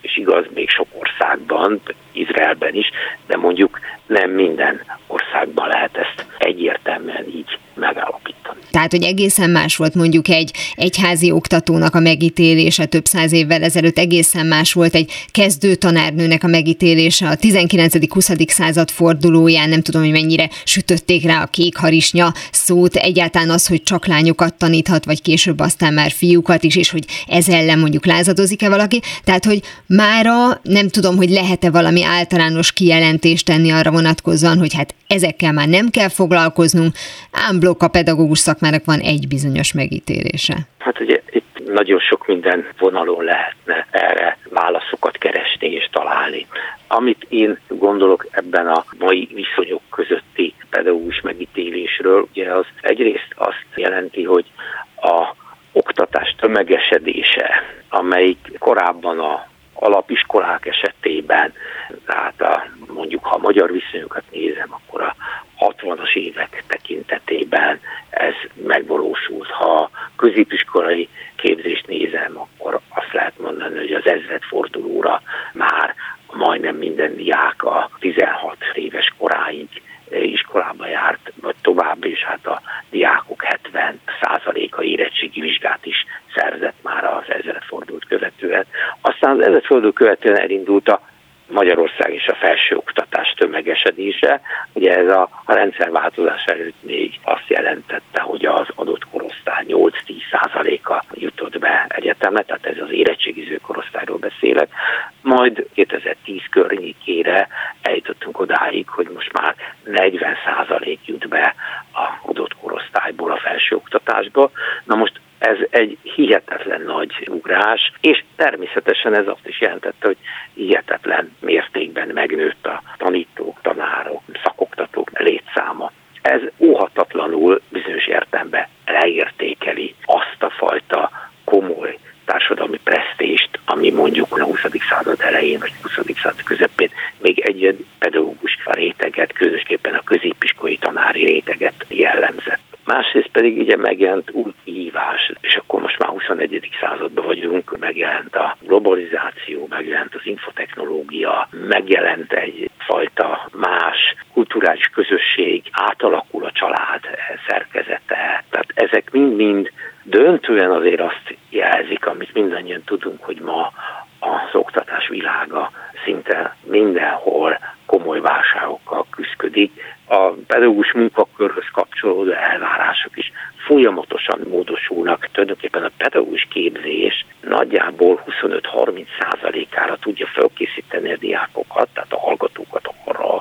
és igaz még sok országban, Izraelben is, de mondjuk nem minden országban lehet ezt egyértelműen így megállapítani. Tehát, hogy egészen más volt mondjuk egy egyházi oktatónak a megítélése több száz évvel ezelőtt, egészen más volt egy kezdő tanárnőnek a megítélése a 19-20. század fordulóján, nem tudom, hogy mennyire sütötték rá a kék harisnya szót, egyáltalán az, hogy csak lányokat taníthat, vagy később aztán már fiúkat is, és hogy ez ellen mondjuk lázadozik-e valaki. Tehát, hogy mára nem tudom, hogy lehet-e valami általános kijelentést tenni arra vonatkozóan, hogy hát ezekkel már nem kell foglalkoznunk, ám a pedagógus szakmának van egy bizonyos megítélése. Hát ugye itt nagyon sok minden vonalon lehetne erre válaszokat keresni és találni. Amit én gondolok ebben a mai viszonyok közötti pedagógus megítélésről, ugye az egyrészt azt jelenti, hogy a oktatás tömegesedése, amelyik korábban a alapiskolák esetében, tehát a, mondjuk ha a magyar viszonyokat nézem, akkor a 60-as évek tekintetében ez megvalósult. Ha középiskolai képzést nézem, akkor azt lehet mondani, hogy az ezredfordulóra már majdnem minden diák a 16 éves koráig iskolába járt, vagy tovább, és hát a diákok 70 százaléka érettségi vizsgát is szerzett már az ezredfordulót követően. Aztán az ezredfordulót követően elindult a Magyarország és a felsőoktatás tömegesedése. Ugye ez a, a rendszerváltozás előtt még azt jelentette, hogy az adott korosztály 8-10 százaléka jutott be egyetemre, tehát ez az érettségiző korosztályról beszélek. Majd 2010 környékére eljutottunk odáig, hogy most már 40 százalék jut be a adott korosztályból a felsőoktatásba. Na most ez egy hihetetlen nagy ugrás, és természetesen ez azt is jelentette, hogy hihetetlen mértékben megnőtt a tanítók, tanárok, szakoktatók létszáma. Ez óhatatlanul bizonyos értelemben leértékeli azt a fajta komoly társadalmi presztést, ami mondjuk a 20. század elején vagy 20. század közepén még egy pedagógus réteget, közösképpen a középiskolai tanári réteget jellemzett másrészt pedig ugye megjelent új kihívás, és akkor most már 21. században vagyunk, megjelent a globalizáció, megjelent az infotechnológia, megjelent egy fajta más kulturális közösség, átalakul a család szerkezete. Tehát ezek mind-mind döntően azért azt jelzik, amit mindannyian tudunk, hogy ma az oktatás világa szinte mindenhol komoly válságokkal küzdik. A pedagógus munkakörhöz kapcsolódó elvárások is folyamatosan módosulnak. Tulajdonképpen a pedagógus képzés nagyjából 25-30 százalékára tudja felkészíteni a diákokat, tehát a hallgatókat arra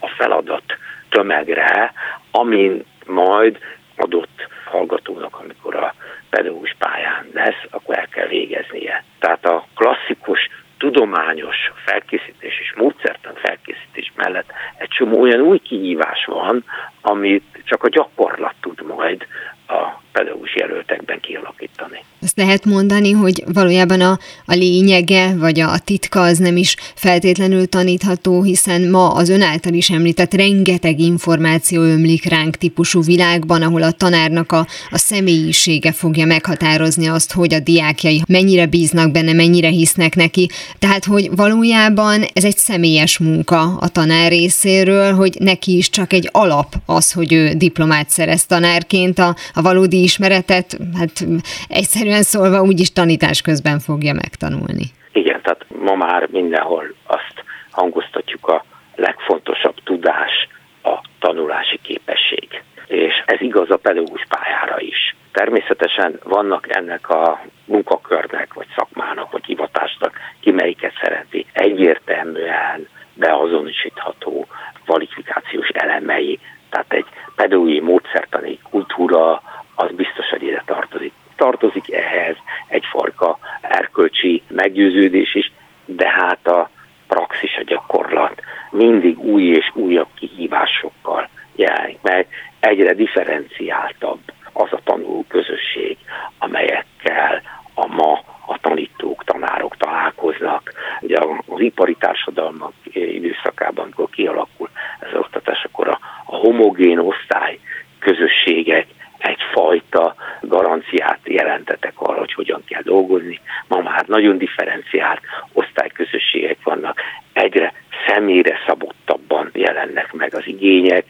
a feladat tömegre, amin majd adott hallgatónak, amikor a pedagógus pályán lesz, akkor el kell végeznie. Tehát a klasszikus tudományos felkészítés és módszertan felkészítés mellett egy csomó olyan új kihívás van, amit csak a gyakorlat tud majd a pedagógus jelöltekben kialakítani. Azt lehet mondani, hogy valójában a, a lényege, vagy a, titka az nem is feltétlenül tanítható, hiszen ma az ön által is említett rengeteg információ ömlik ránk típusú világban, ahol a tanárnak a, a személyisége fogja meghatározni azt, hogy a diákjai mennyire bíznak benne, mennyire hisznek neki. Tehát, hogy valójában ez egy személyes munka a tanár részéről, hogy neki is csak egy alap az, hogy ő diplomát szerez tanárként, a, a valódi ismeretet, hát egyszerűen szólva úgyis tanítás közben fogja megtanulni. Igen, tehát ma már mindenhol azt hangoztatjuk a legfontosabb tudás a tanulási képesség. És ez igaz a pedagógus pályára is. Természetesen vannak ennek a munkakörnek, vagy szakmának, vagy hivatásnak, ki melyiket szereti, egyértelműen beazonosítható kvalifikációs elemei, tehát egy pedagógiai módszertani kultúra, az biztos, hogy ide tartozik. Tartozik ehhez egyfajta erkölcsi meggyőződés is, de hát a praxis, a gyakorlat mindig új és újabb kihívásokkal jelenik meg. Egyre differenciáltabb az a tanuló közösség, amelyekkel a ma a tanítók, tanárok találkoznak. Ugye az ipari társadalmak időszakában, amikor kialakul ez az oktatás, akkor a, a homogén osztály közösségek egyfajta garanciát jelentetek arra, hogy hogyan kell dolgozni. Ma már nagyon differenciált osztályközösségek vannak, egyre személyre szabottabban jelennek meg az igények.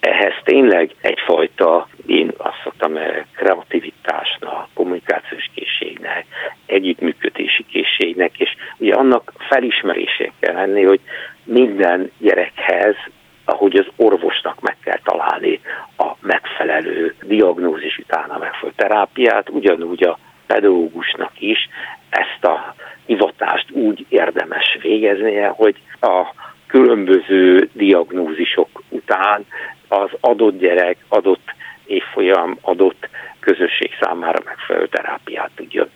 Ehhez tényleg egyfajta, én azt szoktam eh, kreativitásnak, kommunikációs készségnek, együttműködési készségnek, és ugye annak felismerésé kell lenni, hogy minden gyerekhez ahogy az orvosnak meg kell találni a megfelelő diagnózis után a megfelelő terápiát, ugyanúgy a pedagógusnak is ezt a hivatást úgy érdemes végeznie, hogy a különböző diagnózisok után az adott gyerek, adott évfolyam, adott közösség számára megfelelő terápiát tudjon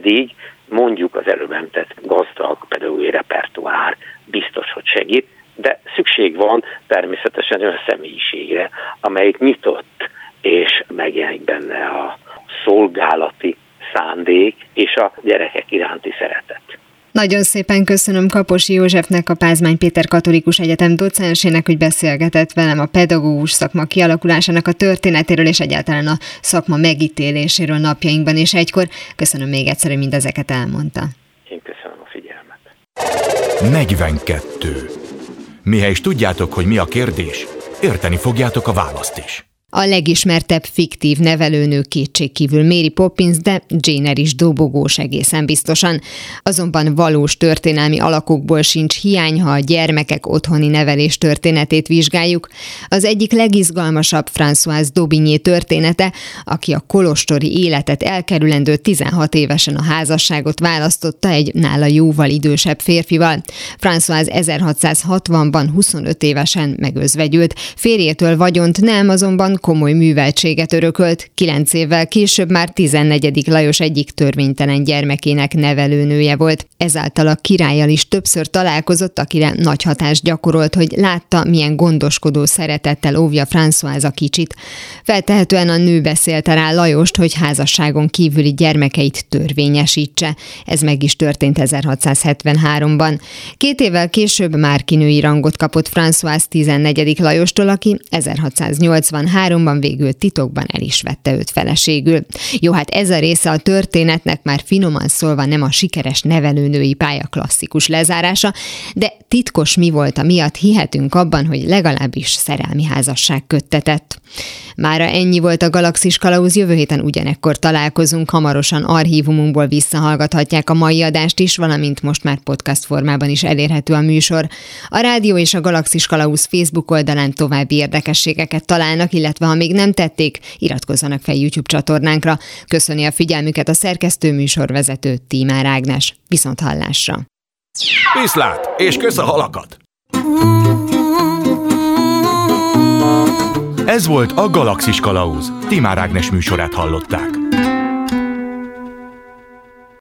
pedig mondjuk az előbb említett gazdag pedagógiai repertoár biztos, hogy segít, de szükség van természetesen olyan személyiségre, amelyik nyitott, és megjelenik benne a szolgálati szándék és a gyerekek iránti szeretet. Nagyon szépen köszönöm Kaposi Józsefnek, a Pázmány Péter Katolikus Egyetem docensének, hogy beszélgetett velem a pedagógus szakma kialakulásának a történetéről és egyáltalán a szakma megítéléséről napjainkban, és egykor köszönöm még egyszer, hogy mindezeket elmondta. Én köszönöm a figyelmet. 42. Mihez tudjátok, hogy mi a kérdés, érteni fogjátok a választ is. A legismertebb fiktív nevelőnő kétségkívül Mary Poppins, de Jane is dobogós egészen biztosan. Azonban valós történelmi alakokból sincs hiány, ha a gyermekek otthoni nevelés történetét vizsgáljuk. Az egyik legizgalmasabb François Daubigné története, aki a kolostori életet elkerülendő 16 évesen a házasságot választotta egy nála jóval idősebb férfival. François 1660-ban 25 évesen megözvegyült. Férjétől vagyont nem, azonban komoly műveltséget örökölt, kilenc évvel később már 14. Lajos egyik törvénytelen gyermekének nevelőnője volt. Ezáltal a királlyal is többször találkozott, akire nagy hatást gyakorolt, hogy látta, milyen gondoskodó szeretettel óvja François a kicsit. Feltehetően a nő beszélte rá Lajost, hogy házasságon kívüli gyermekeit törvényesítse. Ez meg is történt 1673-ban. Két évvel később már kinői rangot kapott François 14. Lajostól, aki 1683 azonban végül titokban el is vette őt feleségül. Jó, hát ez a része a történetnek már finoman szólva nem a sikeres nevelőnői pálya klasszikus lezárása, de titkos mi volt a miatt hihetünk abban, hogy legalábbis szerelmi házasság köttetett. Mára ennyi volt a Galaxis Kalauz, jövő héten ugyanekkor találkozunk, hamarosan archívumunkból visszahallgathatják a mai adást is, valamint most már podcast formában is elérhető a műsor. A Rádió és a Galaxis Kalauz Facebook oldalán további érdekességeket találnak, illetve ha még nem tették, iratkozzanak fel YouTube csatornánkra. Köszöni a figyelmüket a szerkesztő műsorvezető Tímár Ágnes. Viszont hallásra! Viszlát, és kösz a halakat! Ez volt a Galaxis Kalauz. Timár Ágnes műsorát hallották.